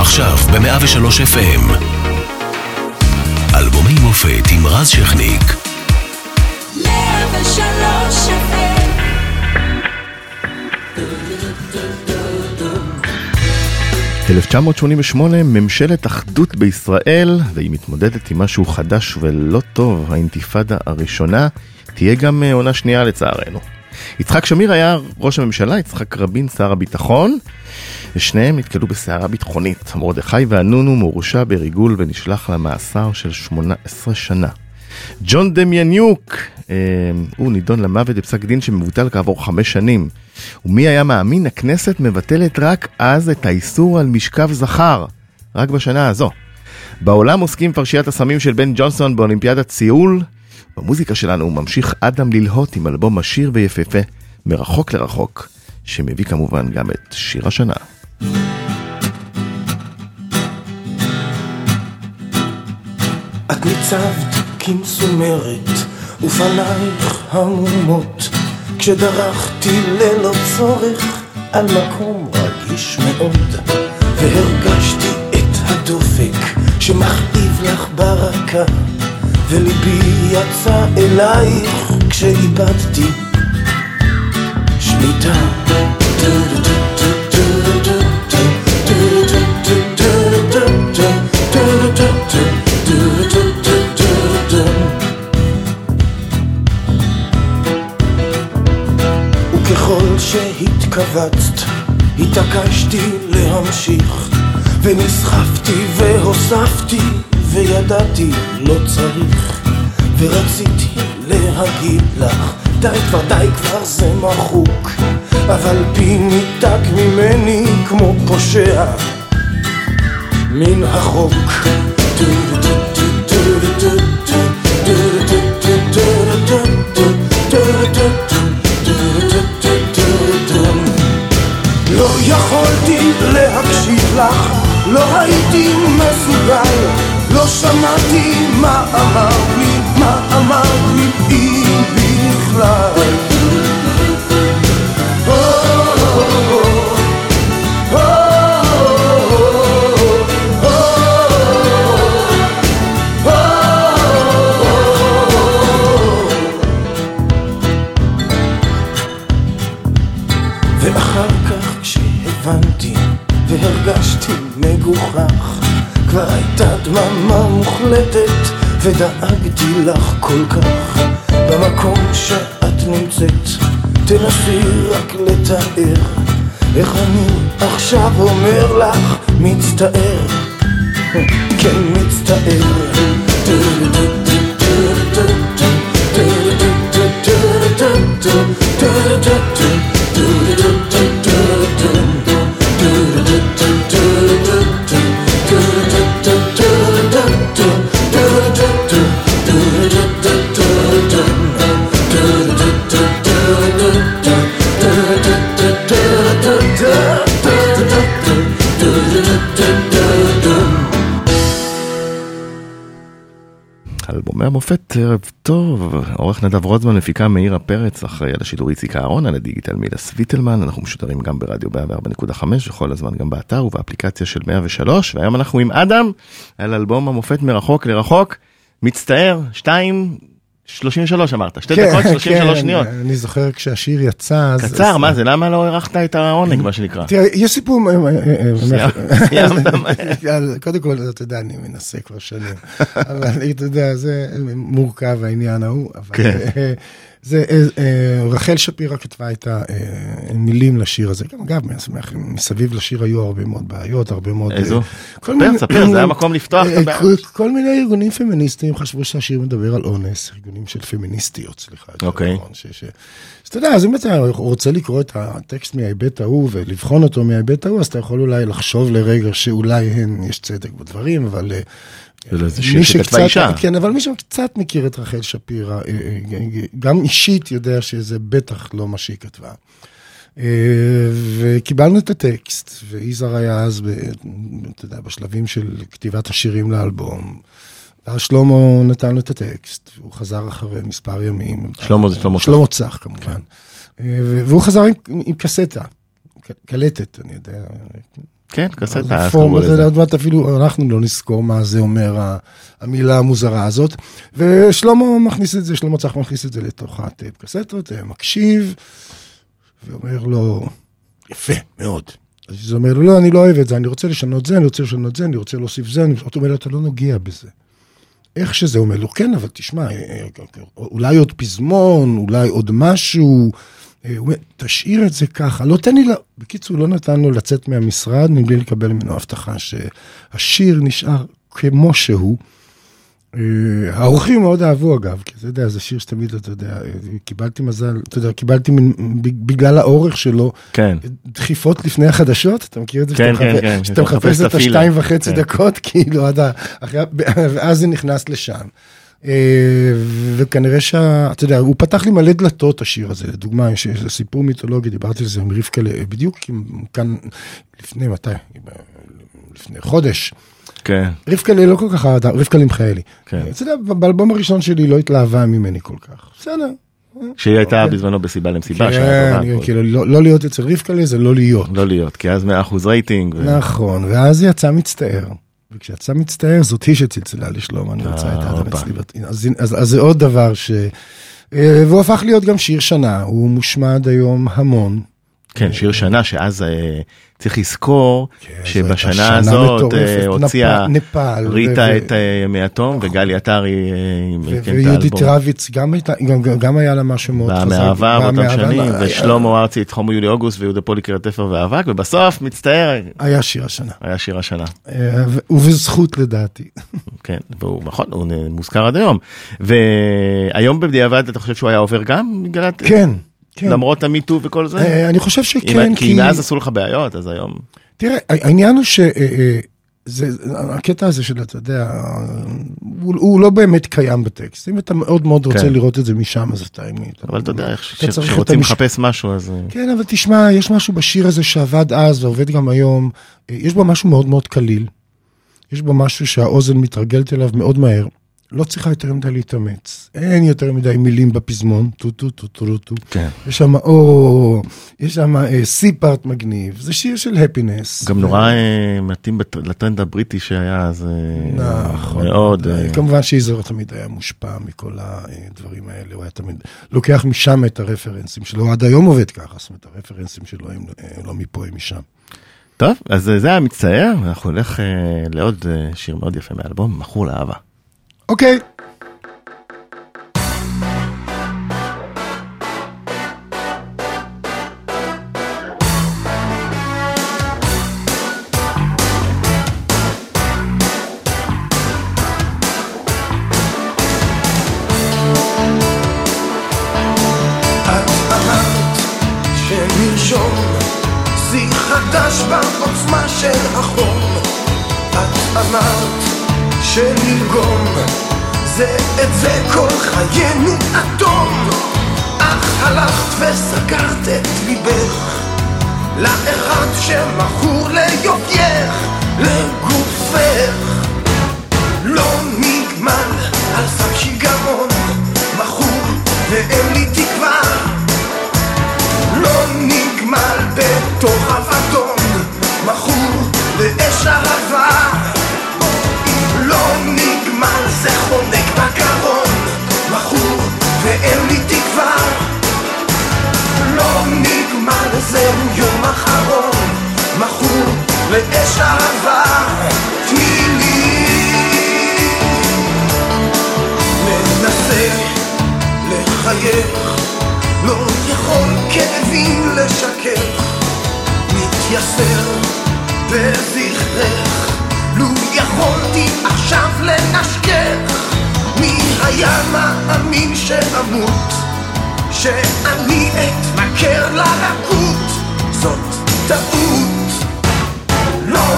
עכשיו ב-103 FM. אלבומי מופת עם רז שכניק. 103 FM 1988, ממשלת אחדות בישראל, והיא מתמודדת עם משהו חדש ולא טוב, האינתיפאדה הראשונה, תהיה גם אה, עונה שנייה לצערנו. יצחק שמיר היה ראש הממשלה, יצחק רבין שר הביטחון, ושניהם נתקלו בסערה ביטחונית. מרדכי ואנונו מורשע בריגול ונשלח למאסר של 18 שנה. ג'ון דמיאניוק, אה, הוא נידון למוות בפסק דין שמבוטל כעבור חמש שנים. ומי היה מאמין, הכנסת מבטלת רק אז את האיסור על משכב זכר, רק בשנה הזו. בעולם עוסקים פרשיית הסמים של בן ג'ונסון באולימפיאדת סיול. במוזיקה שלנו ממשיך אדם ללהוט עם אלבום עשיר ויפהפה, מרחוק לרחוק, שמביא כמובן גם את שיר השנה. את ניצבת כמסומרת, ופנייך המומות, כשדרכתי ללא צורך על מקום רגיש מאוד, והרגשתי את הדופק שמכאיב לך ברקה, וליבי יצא אלייך כשאיבדתי שליטה. וככל שהתכווצת, התעקשתי להמשיך, ונסחפתי והוספתי, וידעתי לא צריך, ורציתי להגיד לך, די כבר די כבר זה מחוק, אבל פי ניתק ממני כמו פושע. מן החוק. לא יכולתי להקשיב לך, לא הייתי מסוגל, לא שמעתי מה אמר לי, מה אמר לי, אם בכלל. ואחר כך כשהבנתי והרגשתי מגוחך כבר הייתה דממה מוחלטת ודאגתי לך כל כך. במקום שאת נמצאת תנסי רק לתאר איך אני עכשיו אומר לך מצטער. כן מצטער אלבומי המופת, ערב טוב. עורך נדב רוזמן, מפיקה מאירה פרץ, אחראי על השידור איציק אהרון, על הדיגיטל מילה סוויטלמן, אנחנו משודרים גם ברדיו 104.5, וכל הזמן גם באתר ובאפליקציה של 103, והיום אנחנו עם אדם, על אלבום המופת מרחוק לרחוק, מצטער, 2, 33 אמרת, שתי דקות, 33 שניות. כן, אני זוכר כשהשיר יצא. אז- קצר, אז- מה זה, למה לא הארכת את העונג, מה שנקרא? תראה, יש סיפור, קודם כל, אתה יודע, אני מנסה כבר שנים, אבל אתה יודע, זה מורכב העניין ההוא, אבל כן. אה, זה, אה, אה, רחל שפירא כתבה את המילים לשיר הזה, גם אגב, מס- מסביב לשיר היו הרבה מאוד בעיות, הרבה מאוד... אה, איזו? ספר, ספר, זה היה מקום לפתוח את אה, הבעיה. כל- מיני ארגונים פמיניסטיים חשבו שהשיר מדבר על אונס, ארגונים של פמיניסטיות, סליחה. אוקיי. נכון, אז אתה יודע, אז אם אתה רוצה לקרוא את הטקסט מההיבט ההוא ולבחון אותו מההיבט ההוא, אז אתה יכול אולי לחשוב לרגע שאולי יש צדק בדברים, אבל... אה, מי שקצת- אישה. כן, אבל מי שקצת מכיר את רחל שפירא, אה, אה, גם אישית יודע שזה בטח לא מה שהיא כתבה. אה, וקיבלנו את הטקסט, ויזהר היה אז, ב- אתה יודע, בשלבים של כתיבת השירים לאלבום. ואז שלמה נתן לו את הטקסט, והוא חזר אחרי מספר ימים. שלמה זה שלמה צח. שלמה צח כמובן. אה, והוא חזר עם, עם קסטה, קלטת, אני יודע. כן, קסטה, קראו זה. עוד מעט אפילו אנחנו לא נזכור מה זה אומר המילה המוזרה הזאת. ושלמה מכניס את זה, שלמה צח מכניס את זה לתוך הטייפ קסטות, אה, מקשיב, ואומר לו, יפה, מאוד. אז זה אומר לו, לא, אני לא אוהב את זה, אני רוצה לשנות זה, אני רוצה לשנות זה, אני רוצה להוסיף זה, אני אומר לו, אתה לא נוגע בזה. איך שזה, הוא אומר לו, כן, אבל תשמע, אה, אה, אולי עוד פזמון, אולי עוד משהו. אה, הוא אומר, תשאיר את זה ככה, לא תן לי, ל... בקיצור, לא נתן לו לצאת מהמשרד מבלי לקבל ממנו הבטחה שהשיר נשאר כמו שהוא. אה, האורחים מאוד אהבו אגב, כי אתה יודע, זה שיר שתמיד, אתה יודע, אה, קיבלתי מזל, אתה יודע, קיבלתי מין- בגלל האורך שלו, כן. דחיפות לפני החדשות, אתה מכיר את זה? כן, כן, כן, שאתה מחפש את. השתיים וחצי כן. דקות, כאילו, עד ה- ואז זה נכנס לשם. אה, וכנראה שה... אתה יודע, הוא פתח לי מלא דלתות, השיר הזה. לדוגמה, יש איזה סיפור מיתולוגי, דיברתי על זה עם רבקה, בדיוק כאן, לפני מתי? לפני חודש. כן, רבקה לא כל כך אהדה, רבקה מיכאלי. כן. אתה יודע, באלבום הראשון שלי לא התלהבה ממני כל כך. בסדר. שהיא הייתה אוקיי. בזמנו בסיבה למסיבה, כן, כאילו, לא לא להיות אצל רבקה זה לא להיות. לא להיות, כי אז 100% רייטינג. נכון, ואז יצאה מצטער. וכשיצא מצטער, זאת היא שצלצלה לשלום, אני רוצה את האדם הופה. אצלי. אז, אז, אז זה עוד דבר ש... אה, והוא הפך להיות גם שיר שנה, הוא מושמע עד היום המון. כן, שיר שנה, שאז אה, צריך לזכור כן, שבשנה שנה הזאת אה, הוציאה ריטה את אה, ימי התום, וגלי עטרי עם- כן, את ויהודית. רביץ, גם, היה לה משהו מאוד חזק. באה באותם שנים, היה- ושלמה ארצי את חומו יולי אוגוסט ויהודה פוליקר תפר ואבק, ובסוף מצטער, היה שיר השנה, היה שיר השנה. ובזכות לדעתי. כן, והוא נכון, הוא מוזכר עד היום. והיום בדיעבד אתה חושב שהוא היה עובר גם כן, כן. למרות המיטו וכל זה? אה, אני חושב שכן, כי מאז עשו לך בעיות, אז היום... תראה, העניין הוא ש... אה, אה, זה, הקטע הזה של, אתה יודע, הוא, הוא לא באמת קיים בטקסט. אם אתה מאוד מאוד רוצה כן. לראות את זה משם, אז אתה... אבל אתה יודע, ש- כשרוצים המש- לחפש משהו, אז... כן, אבל תשמע, יש משהו בשיר הזה שעבד אז ועובד גם היום. יש בו משהו מאוד מאוד קליל. יש בו משהו שהאוזן מתרגלת אליו מאוד מהר. לא צריכה יותר מדי להתאמץ. אין יותר מדי מילים בפזמון. טו טו טו טו טו. כן. יש שם או, יש שם אה, C part מגניב. זה שיר של הפינס. גם נורא אה, מתאים לטרנד הבריטי שהיה, אז אה, נכון. מאוד. אה, כמובן שיזהר תמיד היה מושפע מכל הדברים האלה, הוא היה תמיד לוקח משם את הרפרנסים שלו, עד היום עובד ככה, זאת אומרת הרפרנסים שלו הם אה, לא מפה הם משם. טוב, אז אה, זה היה מצטער, אנחנו נלך אה, לעוד אה, שיר מאוד יפה מהאלבום, מכור לאהבה. אוקיי. לאחד שמכור ליופייך לגופך. לא נגמל על סף שיגעון מכור ואין לי תקווה. לא נגמל בתוך אבדון מכור לאש אהבה לא שאני אתמכר לרקות? זאת טעות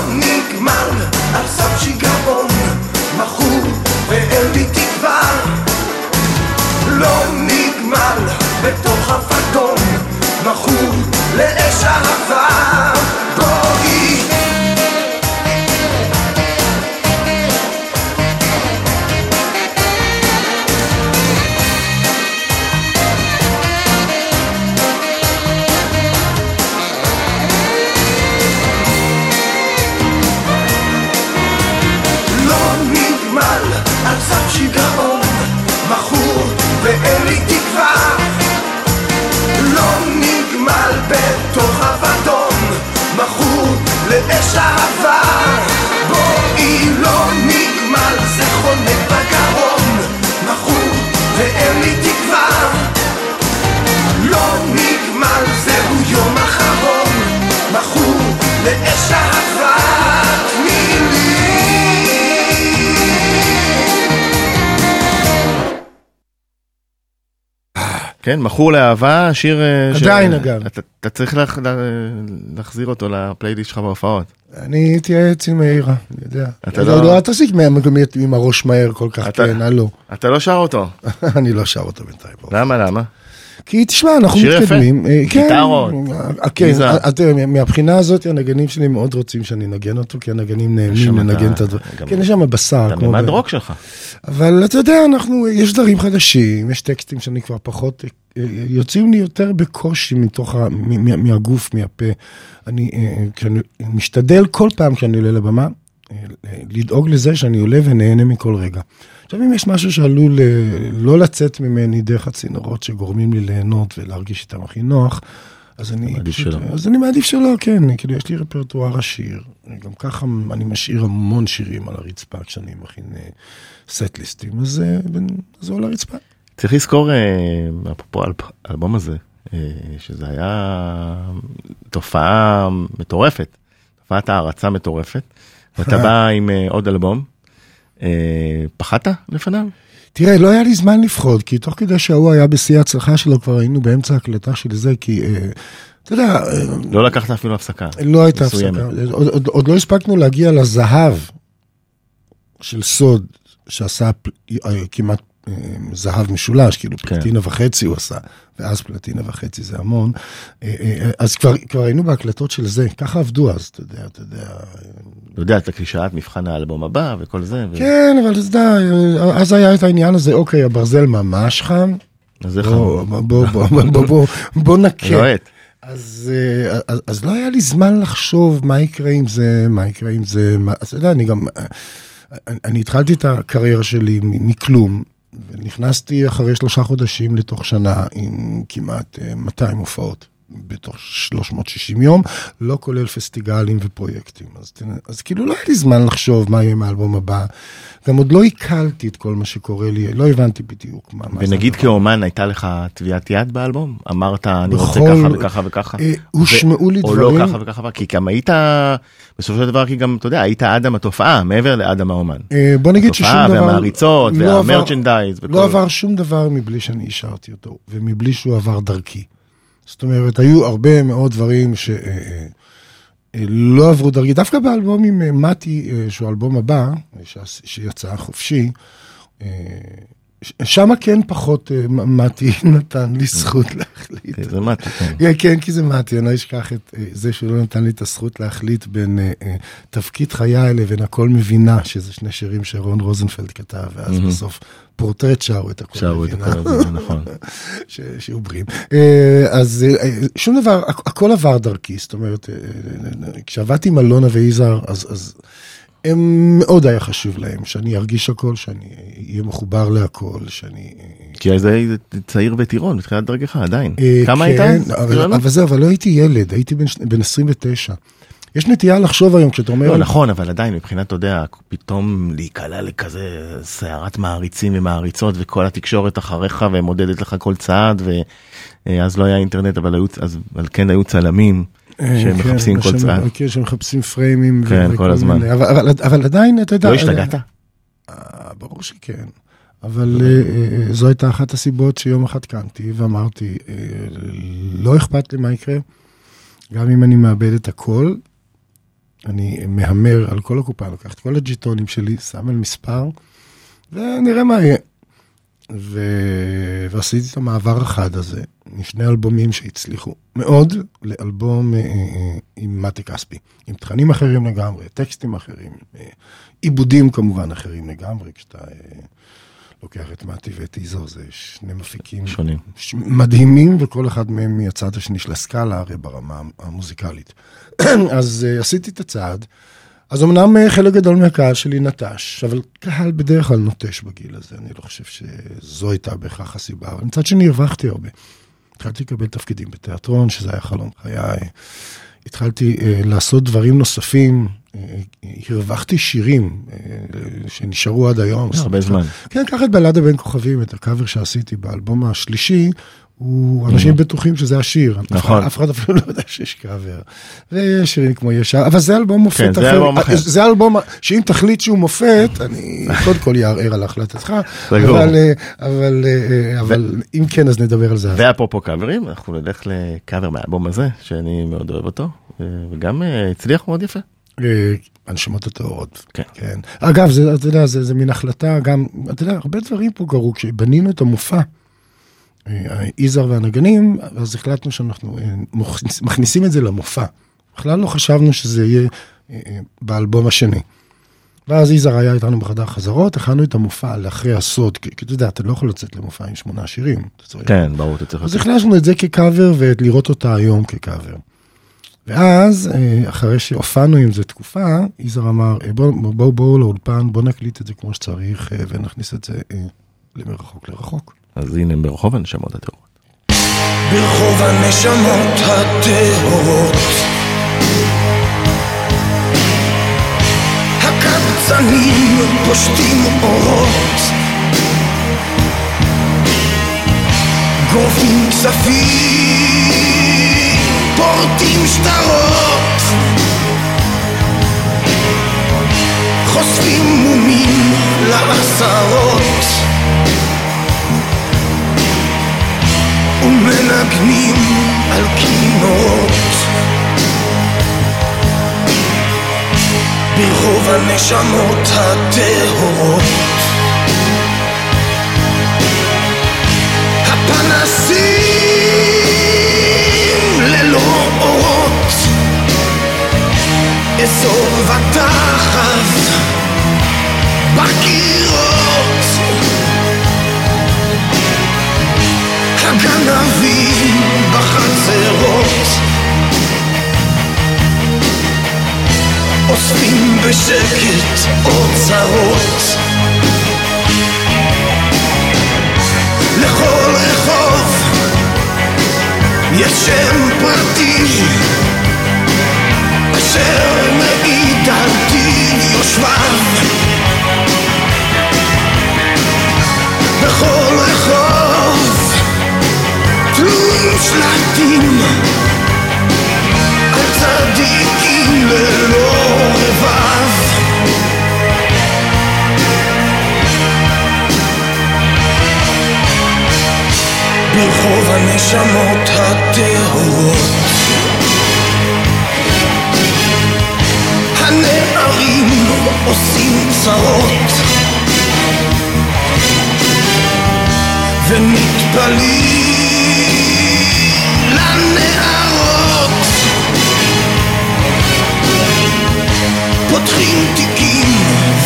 נגמר על סף שיגעון מכור ואין לי תקווה. לא נגמל בתוך אבדון מכור לאש אהבה כן, מכור לאהבה, שיר... אה, ש- עדיין, אגב. אתה- אתה צריך להח- לה- להחזיר אותו לפלייליסט שלך בהופעות. אני אתייעץ עם מאירה, אני יודע. אתה לא, לא- לא, אל תסיק עם הראש מהר כל כך, אתה- כן, הלו. אתה לא שר אותו. אני לא שר אותו בינתיים. למה, למה? כי תשמע, אנחנו שיר יפה. מתקדמים. אה, כן, גיטרות, אה, כן. אה, תראה, מהבחינה הזאת הנגנים שלי מאוד רוצים שאני אנגן אותו, כי הנגנים נהנים לנגן את הדברים. כן, יש שם בשר. אתה ממד רוק שלך. אבל אתה יודע, אנחנו, יש דברים חדשים, יש טקסטים שאני כבר פחות, יוצאים לי יותר בקושי מתוך, ה, מ- מ- מהגוף, מהפה. אני, כשאני משתדל כל פעם כשאני עולה לבמה, לדאוג לזה שאני עולה ונהנה מכל רגע. עכשיו, אם יש משהו שעלול אה, לא לצאת ממני דרך הצינורות שגורמים לי ליהנות ולהרגיש איתם הכי נוח, אז אני, מעדיף פשוט- שלא. אז אני מעדיף שלא, כן, כאילו יש לי רפרטואר עשיר, גם ככה אני משאיר המון שירים על הרצפה כשאני מכין סט-ליסטים, אז אה, בין- אז הוא על הרצפה. צריך לזכור, אה, אפרופו האלב- האלבום הזה, אה, שזה היה תופעה מטורפת, תופעת הערצה מטורפת, ואתה בא עם אה, עוד אלבום, אה, פחדת לפניו? תראה, לא היה לי זמן לפחוד, כי תוך כדי שההוא היה בשיא ההצלחה שלו, כבר היינו באמצע הקלטה של זה, כי, אה, אתה יודע, אה, לא לקחת אפילו הפסקה. לא הייתה מסוימת. הפסקה. עוד, עוד, עוד לא הספקנו להגיע לזהב של סוד, שעשה אה, כמעט אה, זהב משולש, כאילו כן. פלטינה וחצי הוא עשה, ואז פלטינה וחצי זה המון. אה, אה, אז כבר, כבר היינו בהקלטות של זה, ככה עבדו אז, אתה יודע, אתה יודע. אתה יודע, את הקלישאת מבחן האלבום הבא וכל זה. ו- כן, אבל אתה יודע, אה, אז היה את העניין הזה, אוקיי, הברזל ממש חם, אז זה בוא, חמור. בוא, בוא, בוא, בוא, בוא, בוא נקה. לוהט. אז, אה, אז, אז לא היה לי זמן לחשוב מה יקרה עם זה, מה יקרה עם זה, מה, אז אתה יודע, אני גם, אה, אני, התחלתי את הקריירה שלי מכלום, ונכנסתי אחרי שלושה חודשים לתוך שנה עם כמעט אה, 200 הופעות. בתוך 360 יום, לא כולל פסטיגלים ופרויקטים. אז, אז כאילו לא היה לי זמן לחשוב מה יהיה עם האלבום הבא. גם עוד לא עיכלתי את כל מה שקורה לי, לא הבנתי בדיוק מה, מה זה ונגיד. כאומן הייתה לך טביעת יד באלבום? אמרת אני רוצה בכל- ככה וככה וככה? אה, הושמעו לי או דברים- לא ככה וככה, כי גם היית, בסופו של דבר, כי גם, אתה יודע, היית אדם התופעה, מעבר לאדם האומן. אה, בוא נגיד ששום התופעה דבר... והמעריצות לא והמרצ'נדייז וכל- לא עבר שום דבר מבלי שאני אישרתי אותו, ומבלי שהוא עבר דרכי. זאת אומרת, היו הרבה מאוד דברים שלא עברו דרכי. דווקא באלבום עם אה, מתי, אה, שהוא האלבום הבא, אה, שיצא חופשי, אה, שמה כן פחות אה, מתי נתן לי זכות להחליט. זה מתי, כן. כן, כי זה מתי, אני לא אשכח את אה, זה שהוא לא נתן לי את הזכות להחליט בין אה, אה, תפקיד חיי לבין הכל מבינה, שזה שני שירים שרון רוזנפלד כתב, ואז בסוף פורטרט שרו את הכל שרו את מבינה. הכל הזה, נכון. שיהיו בריאים. אה, אז אה, אה, שום דבר, הכ- הכל עבר דרכי, זאת אומרת, אה, אה, אה, כשעבדתי עם אלונה ויזהר, אז... הם מאוד היה חשוב להם, שאני ארגיש הכל, שאני אהיה מחובר להכל, שאני... אה, כי אז היית צעיר וטירון בתחילת דרכך, עדיין. אה, כמה כן, היית? אבל, זהו, אבל לא הייתי ילד, הייתי בן, ש- בן 29. יש נטייה לחשוב היום, כשאתה אומר... לא, נכון, אבל עדיין, מבחינת, אתה יודע, פתאום להיקלע לכזה סערת מעריצים ומעריצות, וכל התקשורת אחריך ומודדת לך כל צעד, ואז לא היה אינטרנט, אבל היו, אז, אבל כן היו צלמים אה, שמחפשים כן, כל שמ- צעד. כן, שמחפשים פריימים. כן, כל הזמן. אבל, עדיין, אתה יודע... לא השתגעת? אה, ברור שכן. אבל אה, אה, זו הייתה אחת הסיבות שיום אחד קמתי ואמרתי, אה, לא אכפת לי מה יקרה, גם אם אני מאבד את הכל, אני מהמר על כל הקופה, לוקח את כל הג'יטונים שלי, שם על מספר, ונראה מה יהיה. ו... ועשיתי את המעבר החד הזה, משני אלבומים שהצליחו מאוד, לאלבום אה, אה, עם מתי כספי, עם תכנים אחרים לגמרי, טקסטים אחרים, אה, עיבודים כמובן אחרים לגמרי, כשאתה אה, לוקח את מתי ואת איזו, זה שני מפיקים שונים. ש- מדהימים, וכל אחד מהם מהצד השני של הסקאלה, הרי ברמה המוזיקלית. אז uh, עשיתי את הצעד, אז אמנם אה, חלק גדול מהקהל שלי נטש, אבל קהל בדרך כלל נוטש בגיל הזה, אני לא חושב שזו הייתה בהכרח הסיבה, אבל מצד שני הרווחתי הרבה. התחלתי לקבל תפקידים בתיאטרון, שזה היה חלום חיי. התחלתי uh, לעשות דברים נוספים, uh, הרווחתי שירים uh, שנשארו עד היום. הרבה זמן. כן, קח את בלדה בין כוכבים, את הקאבר שעשיתי באלבום השלישי, הוא, אנשים בטוחים שזה השיר. נכון. אף אחד אפילו לא יודע שיש קאבר. ויש שירים כמו ישר, אבל זה אלבום מופת כן, זה אלבום אחר. זה אלבום, שאם תחליט שהוא מופת, אני קודם כל יערער על החלטתך. אבל, אה, אבל, אה, אבל אם כן, אז נדבר על זה. ואפרופו קאברים, אנחנו נלך לקאבר מהאלבום הזה, שאני מאוד אוהב אותו, אה, וגם אה, הצליח מאוד יפה. אה, הנשמות הטהורות. כן. כן. אגב, זה, אתה יודע, זה, זה מין החלטה, גם, אתה יודע, הרבה דברים פה קרו, כשבנינו את המופע, אה, יזהר והנגנים, אז החלטנו שאנחנו אה, מכניסים את זה למופע. בכלל לא חשבנו שזה יהיה אה, אה, באלבום השני. ואז יזהר היה איתנו בחדר חזרות, הכנו את המופע לאחרי הסוד, כי אתה יודע, אתה לא יכול לצאת למופע עם שמונה שירים. כן, ברור, אתה צריך... אז הכנסנו את זה כקאבר ולראות אותה היום כקאבר. ואז, אחרי שהופענו עם זה תקופה, יזהר אמר, בואו בוא, בוא לאולפן, בואו נקליט את זה כמו שצריך, ונכניס את זה למרחוק לרחוק. אז הנה ברחוב הנשמות הטהורות. ברחוב הנשמות הטהורות. הקבצנים פושטים אורות. גורפים כספים פורטים שטרות. חושפים מומים לעשרות ומנגנים על כינורות ברחוב הנשמות הטהורות. הפנסים ללא אורות. אזור ותחת בקירות הגנבים בחצרות. אוספים בשקט אוצרות. לכל רחוב יש שם פרטי. אשר מעיד על טיב יושביו. בכל רחוב תלויים שלטים על צדיקים ללא רבב ברחוב הנשמות הטהורות הנערים עושים צרות ומתפלאים לנערות פותחים תיקים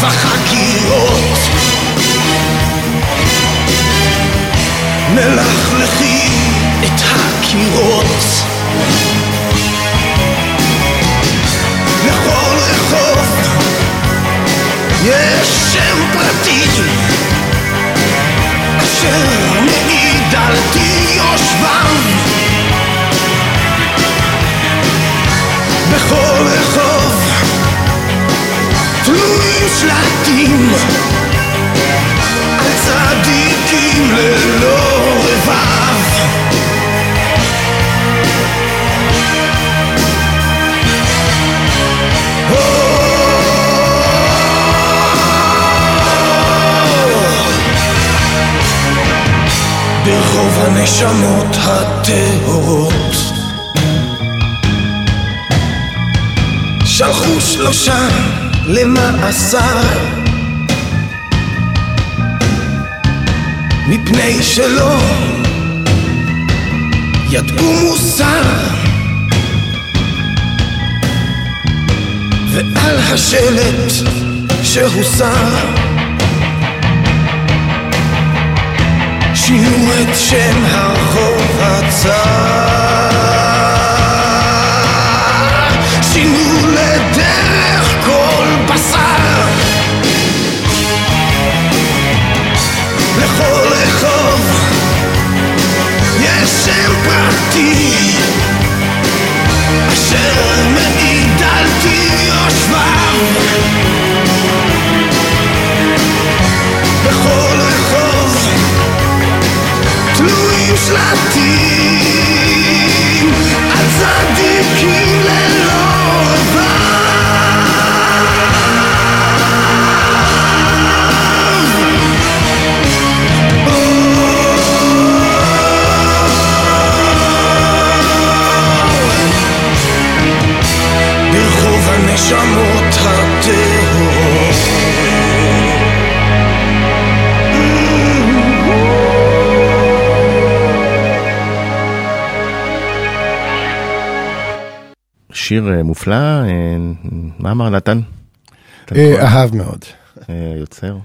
וחקירות מלכלכים את הקירות לכל רחוב יש שם פרטי אשר מעיד על טיב בכל רחוב. תלויים שלטים. על צדיקים ללא רבב. ברחוב הנשמות הטהורות שלחו שלושה למאסר מפני שלא ידעו מוסר. ועל השלט שהוסר שינו את שם הרחוב הצר your smile. שיר אה, מופלא, אה, מה אמר נתן? אה, אהב מאוד. יוצר.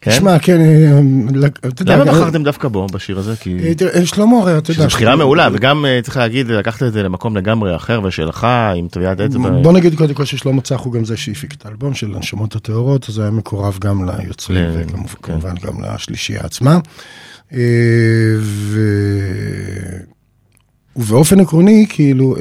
כן? תשמע, כן, לק- אתה יודע, למה בחרתם דווקא בו, בשיר הזה? כי... שלמה הרי, אתה יודע... שזו בחירה מעולה, וגם צריך להגיד, לקחת את זה למקום לגמרי אחר ושלך, עם טביעת אצבע. בוא נגיד קודם כל ששלמה צח הוא גם זה שהפיק את האלבום של הנשמות הטהורות, אז היה מקורב גם ליוצרים ל- וכמובן גם לשלישייה עצמה. ובאופן עקרוני, כאילו,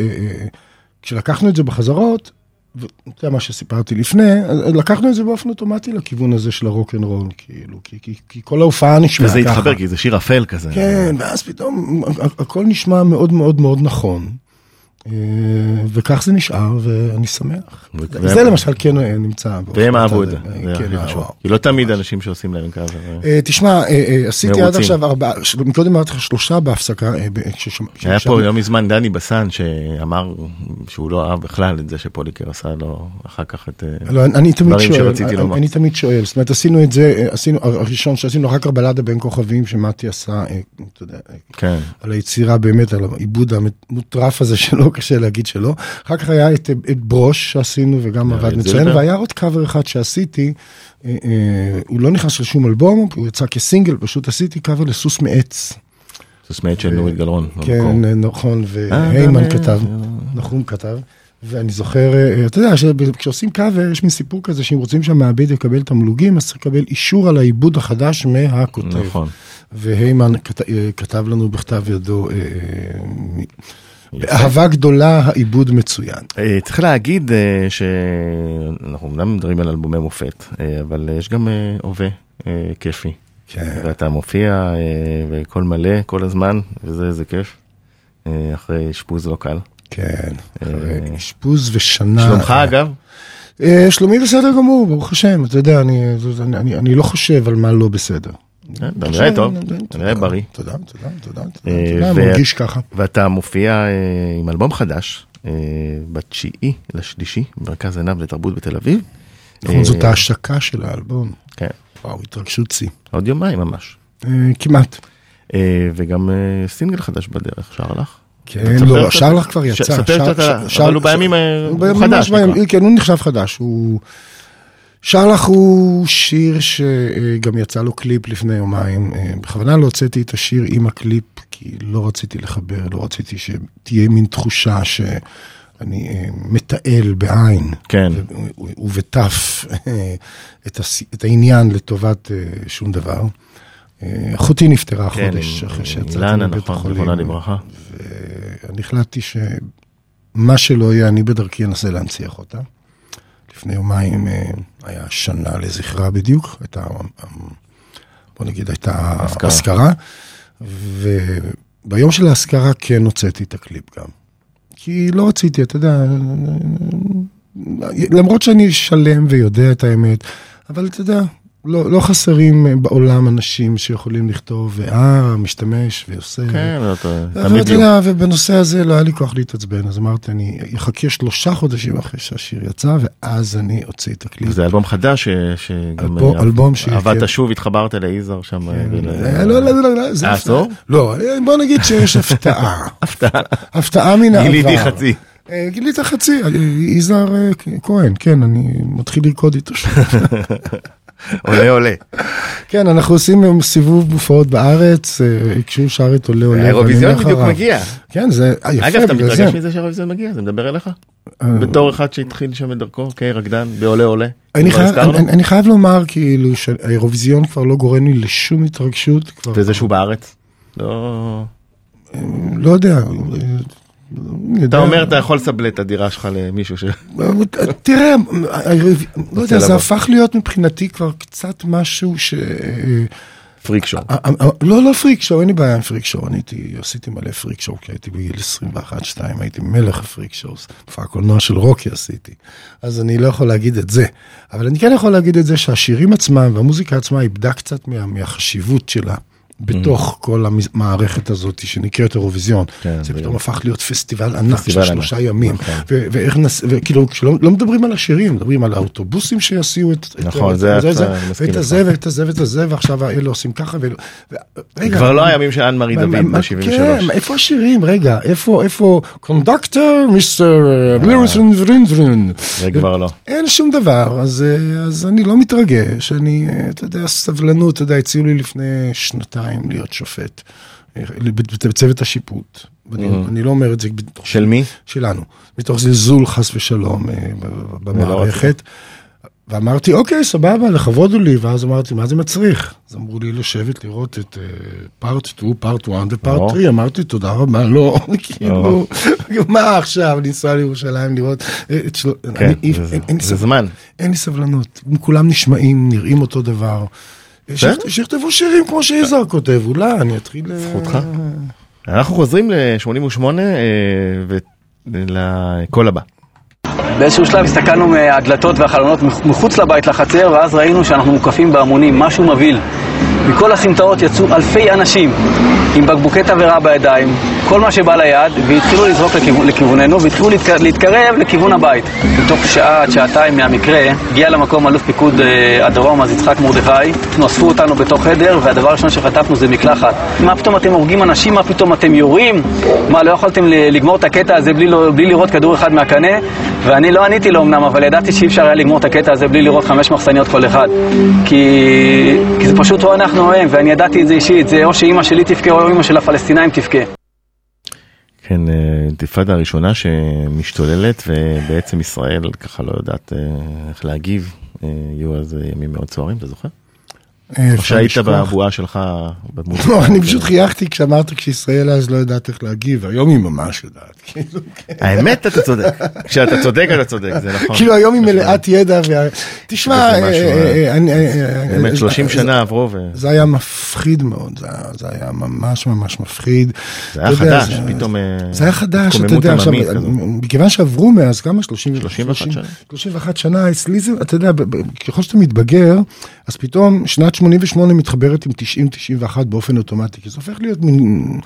כשלקחנו את זה בחזרות, וזה מה שסיפרתי לפני, לקחנו את זה באופן אוטומטי לכיוון הזה של הרוקנרול, כאילו, כי, כי, כי כל ההופעה נשמעה ככה. וזה התחבר, כי זה שיר אפל כזה. כן, ואז פתאום הכל נשמע מאוד מאוד מאוד נכון. אה, וכך זה נשאר, ואני שמח. זה למשל כן נמצא. והם אהבו את. זה, אה. כי לא תמיד אנשים שעושים להם קאבר. אה, תשמע, עשיתי עד. עכשיו ארבעה, מקודם אמרתי לך שלושה בהפסקה. היה פה לא מזמן דני בסן שאמר שהוא לא אהב בכלל את זה שפוליקר עשה לו אחר כך את... לא, דברים שרציתי לומר. אני תמיד שואל, זאת אומרת עשינו את זה, עשינו, הראשון שעשינו אחר כך בלדה בין כוכבים שמתי עשה, אתה יודע, כן. על היצירה באמת, על העיבוד המוטרף הזה שלו, קשה להגיד שלא. אחר כך היה את, את ברוש שעשינו וגם עבד מצוין. והיה עוד קאבר אחד שעשיתי, אה, אה, הוא לא נכנס לשום אלבום, הוא יצא כסינגל, פשוט עשיתי קאבר לסוס מעץ. סוס מעט של נורית גלרון. כן, במקור. אה, נכון, אה, והיימן כתב, נחום כתב. ואני זוכר, אתה יודע, כשעושים קאבר, יש מין סיפור כזה שאם רוצים שהמעביד יקבל תמלוגים, אז צריך לקבל אישור על העיבוד החדש מהכותב. נכון. והיימן כת- כתב לנו בכתב ידו, באהבה גדולה העיבוד מצוין. אה, צריך להגיד אה, שאנחנו אמנם מדברים על אלבומי מופת, אה, אבל יש גם הווה כיפי. כן. ואתה מופיע בקול מלא כל הזמן, וזה זה כיף. אחרי אשפוז לא קל. כן, אחרי אשפוז ושנה. שלומך אגב? שלומי בסדר גמור, ברוך השם, אתה יודע, אני, אני, אני, אני לא חושב על מה לא בסדר. אה, אתה נראה טוב, אתה נראה בריא. תודה, תודה, תודה, תודה, אה, מרגיש ככה. ואתה מופיע אה, עם אלבום חדש, בתשיעי לשלישי, במרכז עינב לתרבות בתל אביב. נכון, זאת ההשקה של האלבום. כן, וואו, התרגשות שיא. עוד יומיים ממש. כמעט. וגם סינגל חדש בדרך, שר לך? כן, לא, קצת. שר לך כבר יצא. ספר קצת אבל הוא בימים, הוא חדש. כן, הוא נחשב חדש. הוא... שר לך הוא שיר שגם יצא לו קליפ לפני יומיים. אה, בכוונה לא הוצאתי את השיר עם הקליפ, כי לא רציתי לחבר, לא רציתי שתהיה מין תחושה שאני אה, מתעל בעין. כן. ובתף אה, את הס- את העניין לטובת שום דבר. אחותי נפטרה כן, חודש אחרי שיצאתי אילנה, מבית נכון, החולים. זיכרונה לברכה. ואני החלטתי שמה שלא יהיה, אני בדרכי אנסה להנציח אותה. לפני יומיים אה, היה שנה לזכרה בדיוק, הייתה, בוא נגיד, הייתה אזכרה. אזכרה, וביום של האזכרה כן הוצאתי את הקליפ גם. כי לא רציתי, אתה יודע, למרות שאני שלם ויודע את האמת, אבל אתה יודע, לא, לא חסרים אה, בעולם אנשים שיכולים לכתוב, אה, משתמש ועושה. כן, אתה- תמיד יהיו. ובנושא הזה לא היה לי כוח להתעצבן, אז אמרתי, אני אחכה שלושה חודשים אחרי שהשיר יצא, ואז אני אוציא את הקליפ. זה אלבום חדש ש- שגם אלבום- אה, ש- עבדת כן. שוב, התחברת ליזהר שם. אה, אה, לא, לא, לא, לא, זה. אסור? לא, בוא נגיד שיש הפתעה. הפתעה. הפתעה מן העבר. גיליתי חצי. גילית חצי, יזהר כהן, כן, אני מתחיל לרקוד איתו שוב. עולה עולה. כן, אנחנו עושים היום סיבוב מופעות בארץ, אה, שר את עולה עולה. האירוויזיון בדיוק. מגיע. כן, זה אה, יפה, אגב, אתה מתרגש זה. מזה שהאירוויזיון מגיע? זה מדבר אליך? אה, בתור אחד שהתחיל שם את דרכו כרקדן בעולה עולה. אני חייב, הזכרנו? אני, אני חייב לומר כאילו שהאירוויזיון כבר לא גורם לי לשום התרגשות, וזה שהוא בארץ? לא... לא יודע. אתה אומר אתה יכול לסבלט את הדירה שלך למישהו ש... תראה, לא יודע, זה. הפך להיות מבחינתי כבר קצת משהו ש... פריק שואו. אה, אה, לא, לא פריק שואו, אין לי בעיה עם פריק שואו, אני הייתי, עשיתי מלא פריק שואו, כי הייתי בגיל 21-2, הייתי מלך הפריק שואו, מופע הקולנוע של רוקי עשיתי, אז אני לא יכול להגיד את זה, אבל אני כן יכול להגיד את זה שהשירים עצמם והמוזיקה עצמה איבדה קצת מה, מהחשיבות שלה בתוך כל המערכת הזאת שנקראת אירוויזיון. כן, זה. פתאום הפך להיות פסטיבל ענק של שלושה ימים. נכון. ואיך נס... וכאילו, לא מדברים על השירים, מדברים על האוטובוסים שיסיעו את... נכון, זה זה, אתה זה, מסכים ואת. הזה ואת הזה ואת הזה, ועכשיו אלה עושים ככה ואלה... ו- רגע, כבר לא הימים של אנמרי דוד מה- מה- ב-73. כן, איפה השירים? רגע, איפה, איפה, קונדקטור, מיסטר בלירסון ורינדרין. זה כבר לא. אין שום דבר, אז, אה, אני לא מתרגש, אני, אה, אתה יודע, סבלנות, אתה יודע, הציעו לי לפני שנתיים להיות שופט אה, בצוות השיפוט. אני, אני לא אומר את זה בתוך- של מי? שלנו, מתוך זלזול חס ושלום אה, ב- במערכת. ואמרתי, אוקיי, סבבה, לכבוד הוא לי, ואז אמרתי, מה זה מצריך? אז אמרו לי לשבת לראות את פארט 2, פארט 1 ופארט או. 3, אמרתי, תודה רבה, לא, כאילו, מה עכשיו, לנסוע לירושלים לראות אה, את של... כן, זה-. זמן. אין לי סבלנות, כולם נשמעים, נראים אותו דבר. שיכ- שיכתבו שירים כמו שיזהר כותב, אולי אני אתחיל... אה, זכותך. אנחנו חוזרים ל-88 ולקול הבא. באיזשהו שלב הסתכלנו מהדלתות והחלונות מחוץ לבית לחצר, ואז ראינו שאנחנו מוקפים בהמונים, משהו מבהיל. מכל הסמטאות יצאו אלפי אנשים עם בקבוקי תבערה בידיים, כל מה שבא ליד, והתחילו לזרוק לכיוון, לכיווננו, והתחילו להתק... להתקרב לכיוון הבית. בתוך שעה עד שעתיים מהמקרה, הגיע למקום אלוף פיקוד אה, הדרום, אז יצחק מרדכי, אספו אותנו בתוך חדר, והדבר הראשון שחטפנו זה מקלחת. מה פתאום אתם הורגים אנשים? מה פתאום אתם יורים? מה, לא יכולתם לגמור את הקטע הזה בלי, לא- בלי לראות כדור אחד מהקנה? ואני לא עניתי לו אמנם, אבל ידעתי שאי אפשר היה לגמור את הקטע הזה בלי לראות חמש מחסניות כל אחד. כי, כי זה פשוט או אנחנו או הם, ואני ידעתי את זה אישית, זה או שאימא שלי תבכה או אימא של הפלסטינאים תבכה. כן, אה, אינתיפאדה הראשונה שמשתוללת ובעצם ישראל ככה לא יודעת אה, איך להגיב. אה, יהיו אז ימים מאוד סוערים, אתה זוכר? אה, או אפשר שהיית. בבועה שלך. לא, אני פשוט חייכתי כשאמרת כשישראל אז לא יודעת איך להגיב, היום היא ממש יודעת. כאילו, האמת אתה צודק, כשאתה צודק אתה צודק, זה נכון. כאילו היום היא מלאת ידע, תשמע, אה, אה, אה, אה, אה, באמת אה, 30 אה, שנה עברו. זה היה מפחיד מאוד, זה היה- ממש ממש מפחיד. זה היה חדש, פתאום... אה, זה היה חדש, אתה יודע, עכשיו. מכיוון שעברו מאז כמה? 30, 31 שנה. 31 שנה, אצלי זה, אתה יודע, ככל שאתה מתבגר, אז פתאום שנת 88 מתחברת עם 90-91 באופן אוטומטי, כי זה הופך להיות מין...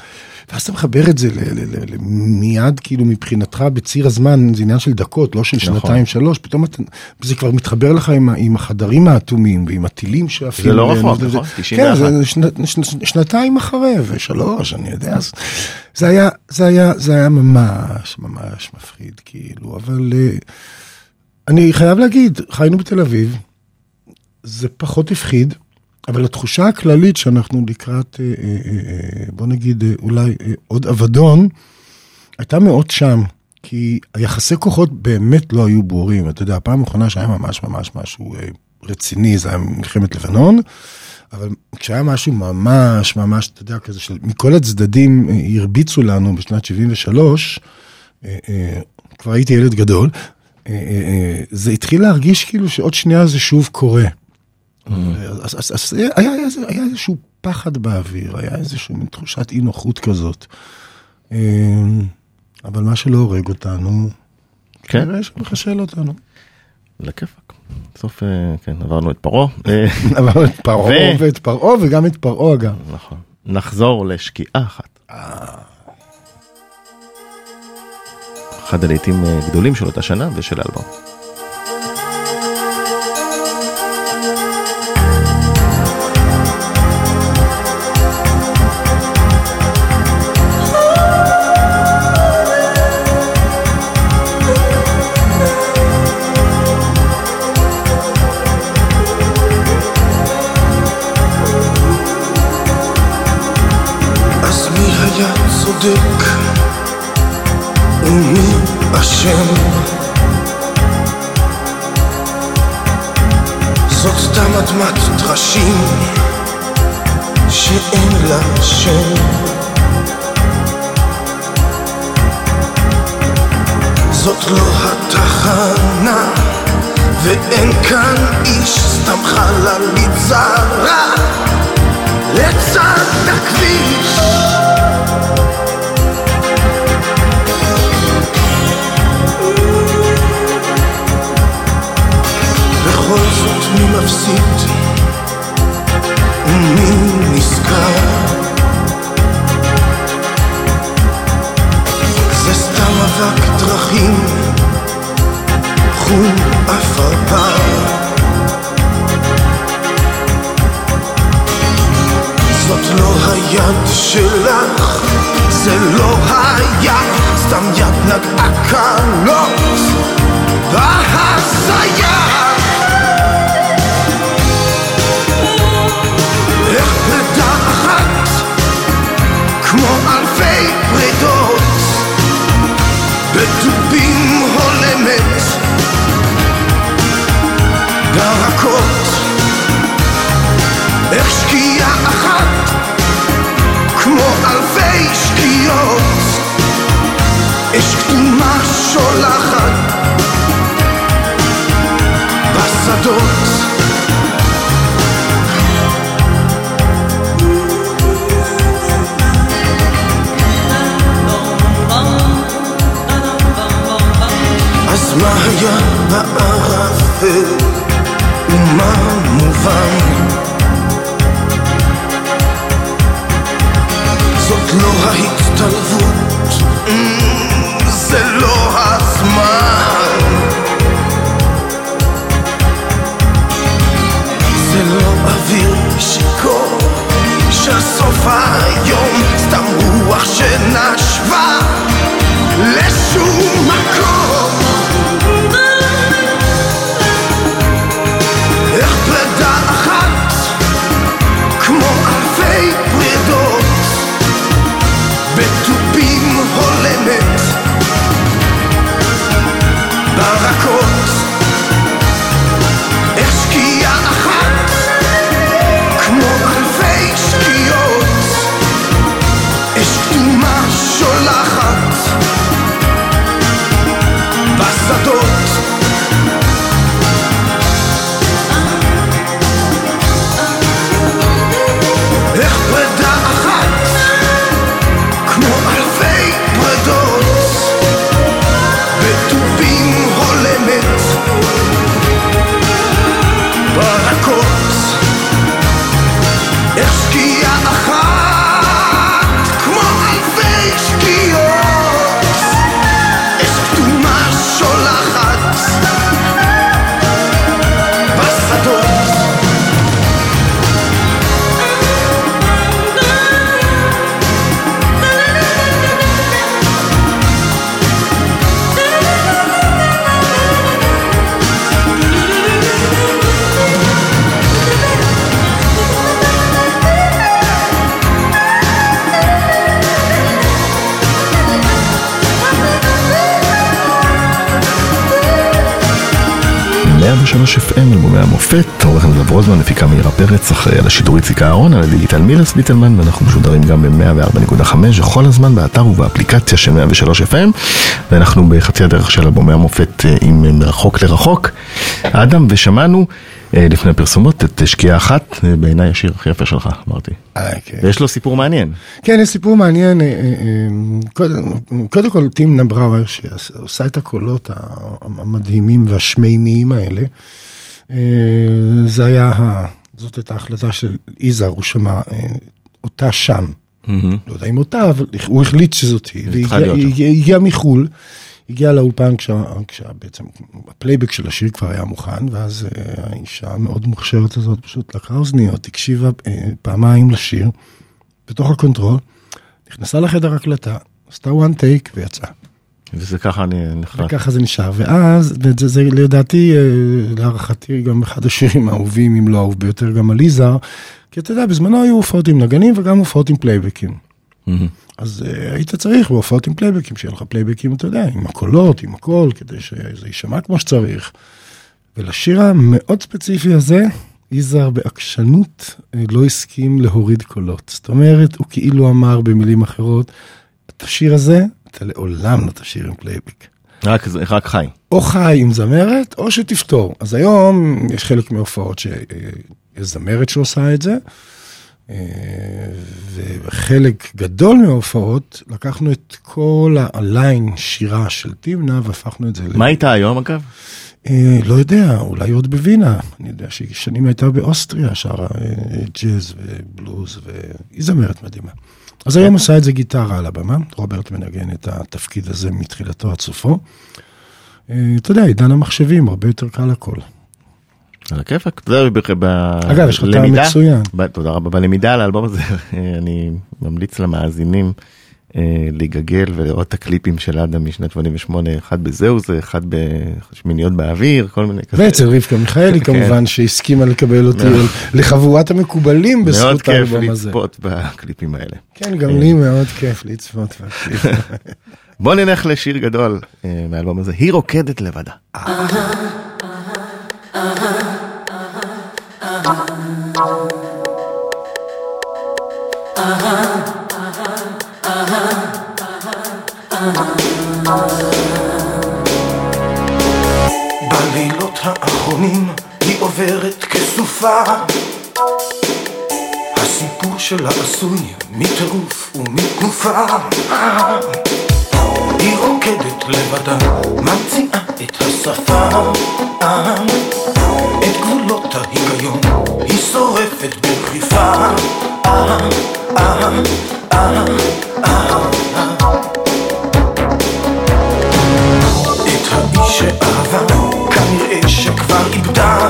ואז אתה מחבר את זה ל- ל- ל- ל- מיד, כאילו מבחינתך בציר הזמן, זה עניין של דקות, לא של נכון. שנתיים, שלוש, פתאום אתה, זה כבר מתחבר לך עם, עם החדרים האטומים ועם הטילים שעפים. זה לא רחוק, נכון? כן, 91. זה שנת- שנת- שנתיים אחרי, ושלוש, אני יודע, אז זה היה, זה היה, זה היה ממש, ממש מפחיד, כאילו, אבל אה, אני חייב להגיד, חיינו בתל אביב, זה פחות הפחיד, אבל התחושה הכללית שאנחנו לקראת, אה, אה, אה, בוא נגיד, אולי עוד אבדון, הייתה מאוד שם. כי היחסי כוחות באמת לא היו ברורים. אתה יודע, הפעם האחרונה שהיה ממש ממש משהו רציני, זה היה מלחמת לבנון, אבל כשהיה משהו ממש ממש, אתה יודע, כזה של מכל הצדדים הרביצו לנו בשנת 73, אה, אה, כבר הייתי ילד גדול, זה התחיל להרגיש כאילו שעוד שנייה זה שוב קורה. אז, אז, אז היה, היה, היה איזשהו פחד באוויר, היה איזושהי מין תחושת אי נוחות כזאת. אה, אבל מה שלא הורג אותנו, כן, כנראה שמחשל אותנו. לכיפאק. בסוף, אה, כן, עברנו את פרעה. אה, אבל את פרעה ואת פרעה וגם את פרעה אגב. נכון. נחזור לשקיעה אחת. אחד הלהיטים אה, גדולים של אותה שנה ושל האלבום. צודק ומי אשם? זאת סתם אדמת טרשים שאין לה שם. זאת לא התחנה ואין כאן איש סתם חללית זרה לצד הכביש בכל רוזמן, מפיקה מאירה פרץ, אחראי על השידור איציק אהרון, על הדיגיטל מירס ביטלמן, ואנחנו משודרים גם ב-104.5 וכל הזמן באתר ובאפליקציה של 103 FM, ואנחנו בחצי הדרך של אלבומי המופת אה, עם מרחוק לרחוק. אדם, ושמענו אה, לפני הפרסומות את שקיעה אחת, אה, בעיניי השיר הכי יפה שלך, אמרתי. אה, כן. ויש לו סיפור מעניין. כן, יש סיפור מעניין. קודם, קודם כל, טים נבראואר, שעושה את הקולות המדהימים והשמימיים האלה, זה היה, ה- זאת הייתה החלטה של יזהר, הוא שמע אה, אותה שם. לא יודע אם אותה, אבל הוא החליט שזאת היא. והיא הגיעה- מחו"ל, הגיעה לאולפן כשה- כשבעצם הפלייבק של השיר כבר היה מוכן, ואז אה, האישה המאוד מוכשרת הזאת פשוט לקחה אוזניות, הקשיבה אה, פעמיים לשיר, בתוך ה control, נכנסה לחדר הקלטה, עשתה one take ויצאה. וזה ככה אני נחלט. וככה זה נשאר, ואז, וזה זה, לדעתי, אה, להערכתי, גם אחד השירים האהובים, אם לא האהוב ביותר, גם על יזהר, כי אתה יודע, בזמנו היו הופעות עם נגנים וגם הופעות עם פלייבקים. מהמם. אז אה, היית צריך בהופעות עם פלייבקים, שיהיה לך פלייבקים, אתה יודע, עם הקולות, עם הכל, כדי שזה יישמע כמו שצריך. ולשיר המאוד ספציפי הזה, יזהר בעקשנות אה, לא הסכים להוריד קולות. זאת אומרת, הוא כאילו אמר במילים אחרות, את השיר הזה, אתה לעולם לא תשיר עם פלייבק. רק, רק חי. או חי עם זמרת, או שתוותר. אז היום יש חלק מההופעות שיש זמרת שעושה את זה. אה, וחלק גדול מההופעות, לקחנו את כל הליין שירה של תמנה והפכנו את זה ל... מה איתה היום אגב? אה, לא יודע, אולי עוד בווינה. אני יודע שהיא שנים הייתה באוסטריה, שרה אה, ג'אז ובלוז, והיא זמרת מדהימה. אז היום עושה את זה גיטרה על הבמה, רוברט מנגן את התפקיד הזה מתחילתו עד סופו. אה, אתה יודע, עידן המחשבים, הרבה יותר קל הכל. על הכיפאק. אתה יודע, ב- ב- אגב, יש לך טעם מצוין. תודה רבה. בלמידה על האלבום הזה, אני ממליץ למאזינים להיגגל ולראות את הקליפים של אדם משנת 88, אחד בזהו זה, אחד בשמיניות באוויר, כל מיני כזה. ואצל רבקה מיכאלי כן. כמובן, שהסכימה לקבל אותי מאוד. לחבורת המקובלים מאוד בזכות כיף האלבום הזה. לצפות בקליפים האלה. כן, גם לי מאוד כיף לצפות. בקליפ. בוא נלך לשיר גדול אה, מהאלבום הזה, היא רוקדת לבדה. כסופה הסיפור שלה עשוי מטירוף ומתנופה. היא רוקדת לבדה, ממציאה את השפה. את גבולות ההיגיון היא שורפת בדחיפה את האיש שאהבה, כנראה שכבר איבדה.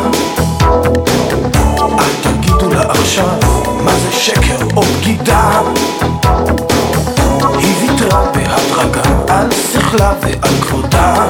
אל תגידו לה עכשיו, מה זה שקר או בגידה. היא ויתרה בהדרגה על שכלה ועל כבודה.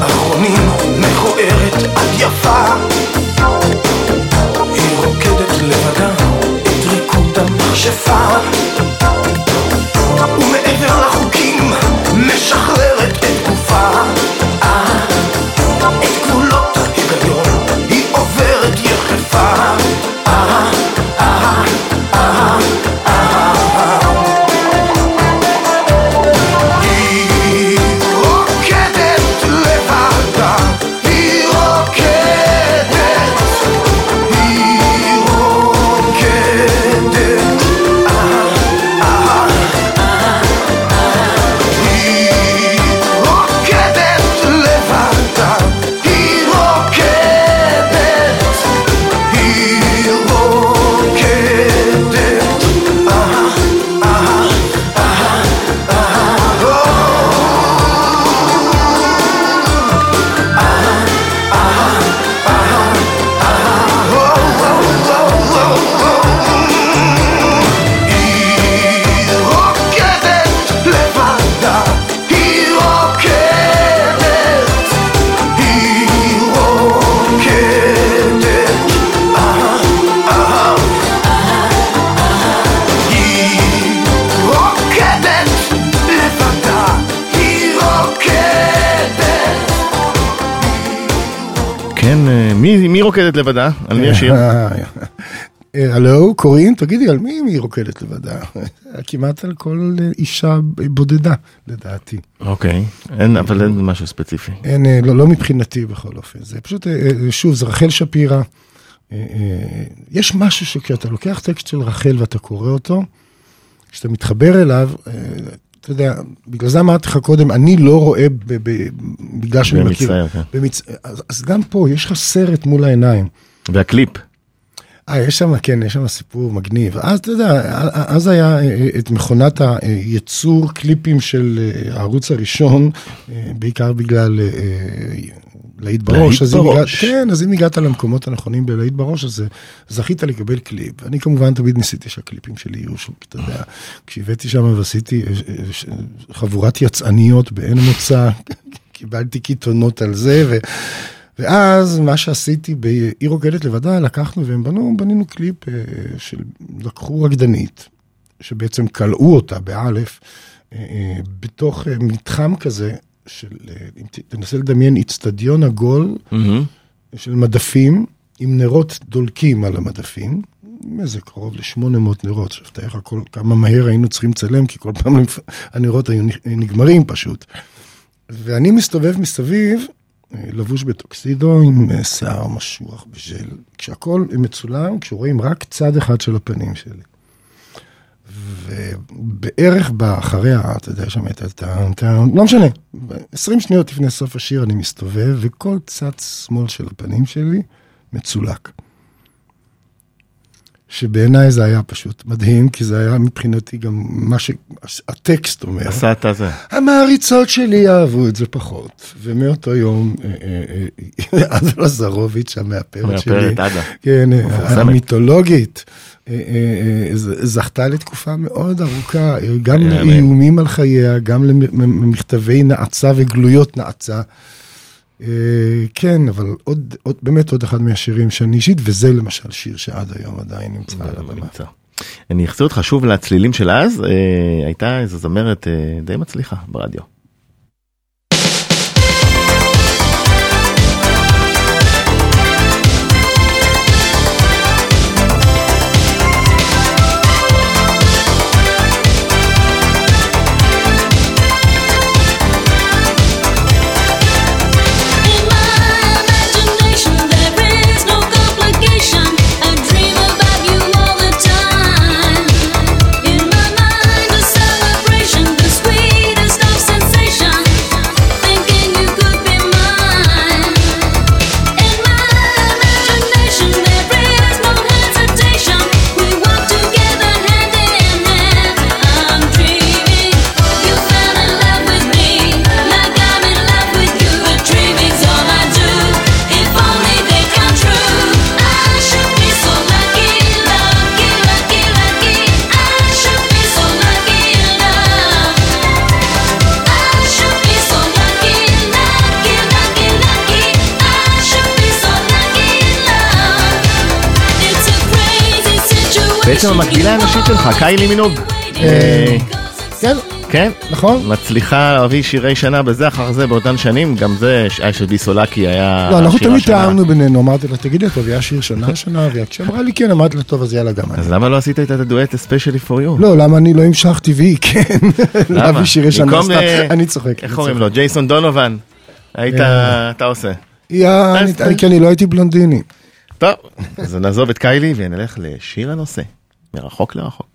האחרונים מכוערת עד יפה. רוקדת לבדה? על מי השיר? הלו, קוראים? תגידי, על מי היא רוקדת לבדה? כמעט על כל אישה בודדה, לדעתי. אוקיי, אין, אבל אין משהו ספציפי. אין, אה, לא, לא מבחינתי בכל אופן. זה פשוט, אה, אה, שוב, זה רחל שפירא. יש משהו שכשאתה לוקח טקסט של רחל ואתה קורא אותו, כשאתה מתחבר אליו, אתה יודע, בגלל זה אמרתי לך קודם, אני לא רואה, ב, ב, בגלל שאני מכיר. במצטייר, כן. במצ... אז, אז גם פה, יש לך סרט מול העיניים. והקליפ. אה, יש שם, כן, יש שם סיפור מגניב. אז אתה יודע, אז היה אה, את מכונת הייצור קליפים של אה, הערוץ הראשון, אה, בעיקר בגלל אה, להיט בראש. אז אם בראש. הגעת- כן, אז אם הגעת למקומות הנכונים בלהיט בראש, אז אה, זכית לקבל קליפ. אני כמובן תמיד ניסיתי שהקליפים שלי יהיו שם, אתה יודע, כשהבאתי שם ועשיתי אה, אה, חבורת יצאניות באין מוצא, קיבלתי קיתונות על זה, ו... ואז מה שעשיתי בעיר רוקדת לבדה, לקחנו והם בנו, בנינו קליפ אה, של, לקחו רקדנית, שבעצם כלאו אותה באלף, אה, אה, בתוך מתחם כזה, של, אם תנסה לדמיין איצטדיון עגול מהמם. של מדפים, עם נרות דולקים על המדפים, איזה קרוב ל-800 נרות, עכשיו תאר לך כמה מהר היינו צריכים לצלם, כי כל פעם הנרות היו נגמרים פשוט. ואני מסתובב מסביב, לבוש בטוקסידו עם אה, שיער משוח בז'ל, כשהכול מצולם, כשרואים רק צד אחד של הפנים שלי. ובערך באחריה, אתה יודע, שם הייתה טאון, לא משנה, 20 שניות לפני סוף השיר אני מסתובב, וכל צד שמאל של הפנים שלי מצולק. שבעיניי זה היה פשוט מדהים, כי זה היה מבחינתי גם מה שהטקסט אומר. עשה את הזה. המעריצות שלי אהבו את זה פחות, ומאותו יום אה, אה, אה, עדה לזרוביץ', המאפרת שלי, המאפרת, עדה. כן, אה. המיתולוגית, אה, אה, אה, זכתה לתקופה מאוד ארוכה, אה, גם לאיומים על חייה, גם למכתבי נאצה וגלויות נאצה. אה, כן, אבל עוד, עוד, באמת עוד אחד מהשירים שאני אישית, וזה למשל שיר שעד היום עדיין נמצא על הבמה. נמצא. אני אחזיר אותך שוב לצלילים של אז, אה, הייתה איזו זמרת אה, די מצליחה ברדיו. בעצם המקבילה הנשית שלך, קיילי מינוג. אה, כן, כן, נכון. מצליחה להביא שירי שנה בזה אחר זה באותן שנים, גם זה היה של ביסו לקי היה... לא, אנחנו תמיד. תיאמנו בינינו, אמרתי לה, תגידי, טוב, היה שיר שנה השנה, וכשהיא אמרה לי כן, אמרתי לה, טוב, אז יאללה, גם אני. אז למה לא עשית את הדואט הספיישלי פור יו? לא, למה אני לא המשכתי והיא כן, להביא שירי שנה, סתם, אה, אני צוחק. איך קוראים. לו? ג'ייסון דונובן. היית, אה. אתה עושה. כי אני לא הייתי בלונדיני. טוב, אז נעזוב את קיילי ונלך לשיר הנושא. מרחוק לרחוק.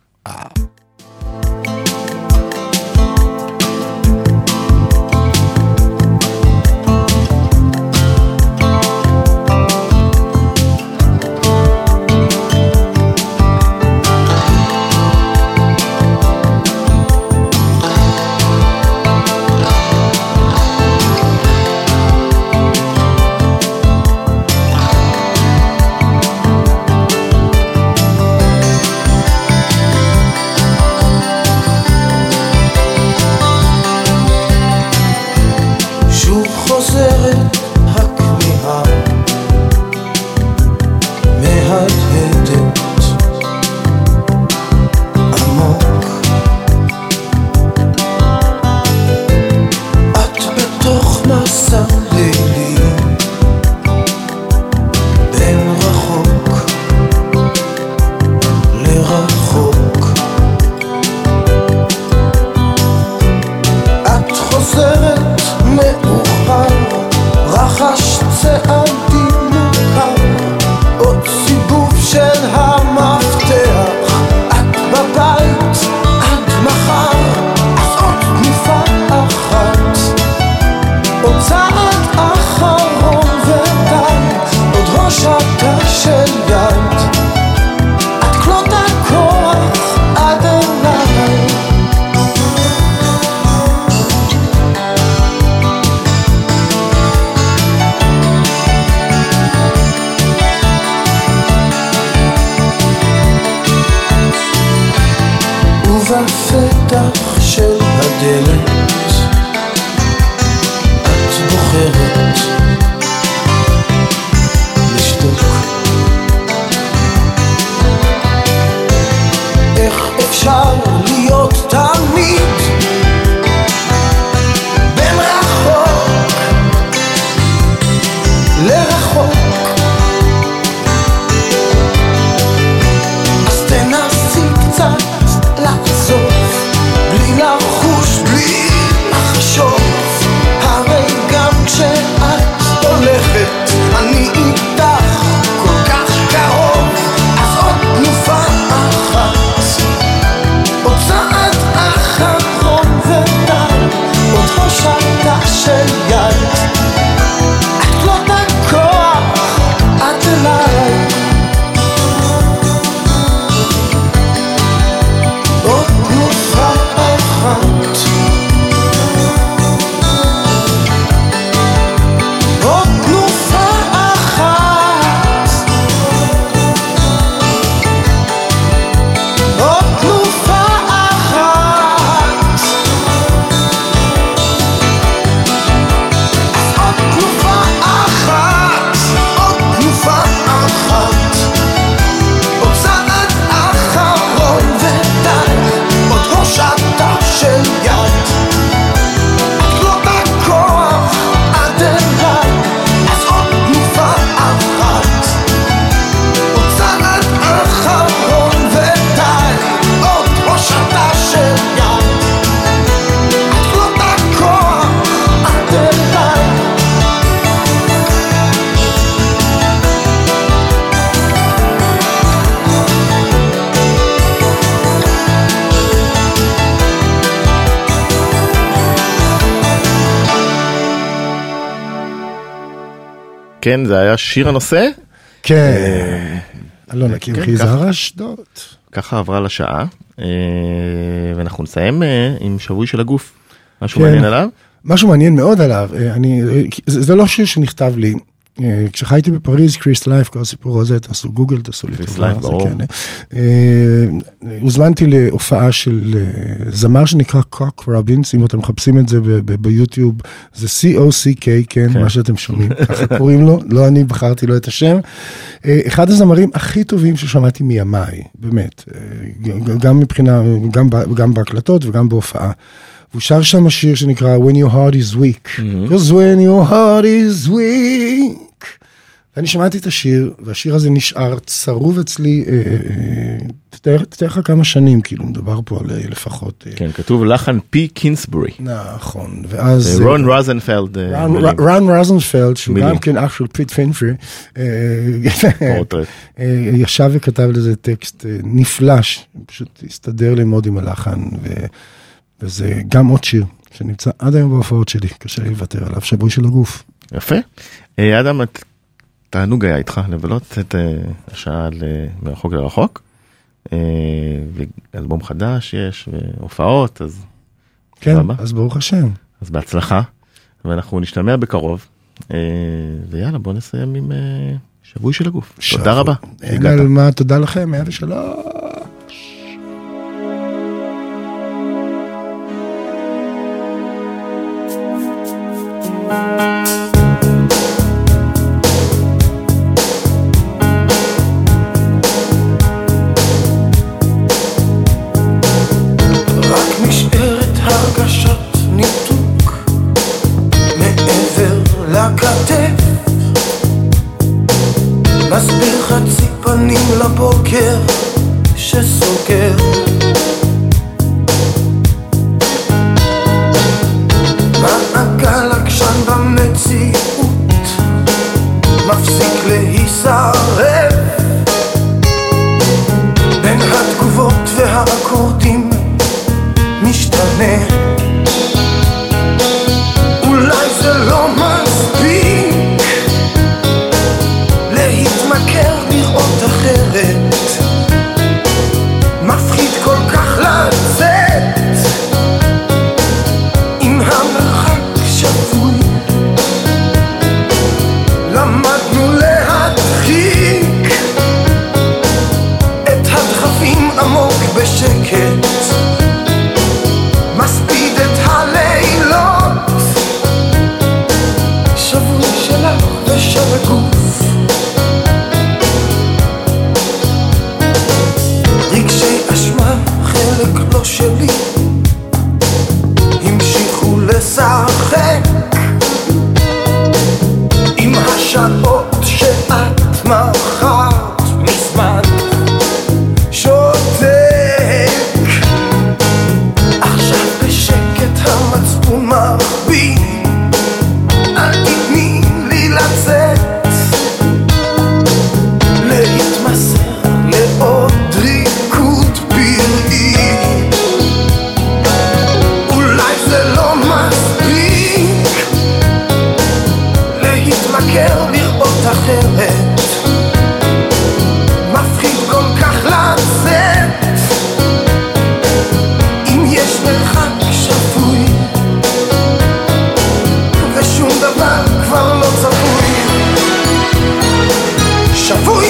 כן, זה היה שיר הנושא, כן. אלונה כן, קמחי ככה. זהר אשדוד. ככה עברה לשעה, אה, ואנחנו נסיים אה, עם שבוי של הגוף. משהו כן. מעניין עליו? משהו מעניין מאוד עליו, אה, אני, אה, זה, זה לא שיר שנכתב לי. אה, כשחייתי בפריז, קריסט לייף, כל הסיפור הזה, תעשו גוגל, תעשו לי קריס. לייף, ברור. כן, אה, אה, הוזמנתי להופעה של זמר שנקרא קוק רובינס, אם אתם מחפשים את זה ביוטיוב, זה C-O-C-K, כן, כן. מה שאתם שומעים, ככה קוראים לו, לא אני בחרתי לו את השם. אחד הזמרים הכי טובים ששמעתי מימיי, באמת, גם מבחינה, גם בהקלטות וגם בהופעה. והוא שר שם שיר שנקרא When your heart is weak. Because when your heart is weak. ואני שמעתי את השיר, והשיר הזה נשאר צרוב אצלי, אה, אה, אה, תתאר תתאר לך כמה שנים, כאילו, מדובר פה על אה, לפחות... אה, כן, כתוב לחן פי קינסבורי. נכון, ואז... רון רוזנפלד. אה, רן- מילים. רן רוזנפלד, שהוא. גם כן אח של פיט פינפרי, אה. אה, ישב וכתב לזה טקסט אה, נפלא, פשוט הסתדר לי מאוד עם הלחן, ו- וזה גם עוד שיר שנמצא עד היום בהופעות שלי, קשה לי לוותר עליו, שבוי של הגוף. יפה. אה, אדם, תענוג היה איתך לבלות את אה, השעה מרחוק לרחוק. אה, ואלבום חדש יש, והופעות, אז כן, סבבה. אז ברוך השם. אז בהצלחה, ואנחנו נשתמע בקרוב. ויאללה, בוא נסיים עם שבוי של הגוף. תודה שבוע. רבה. אין. על מה, תודה לכם, 103. רק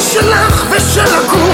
שלך ושל הגור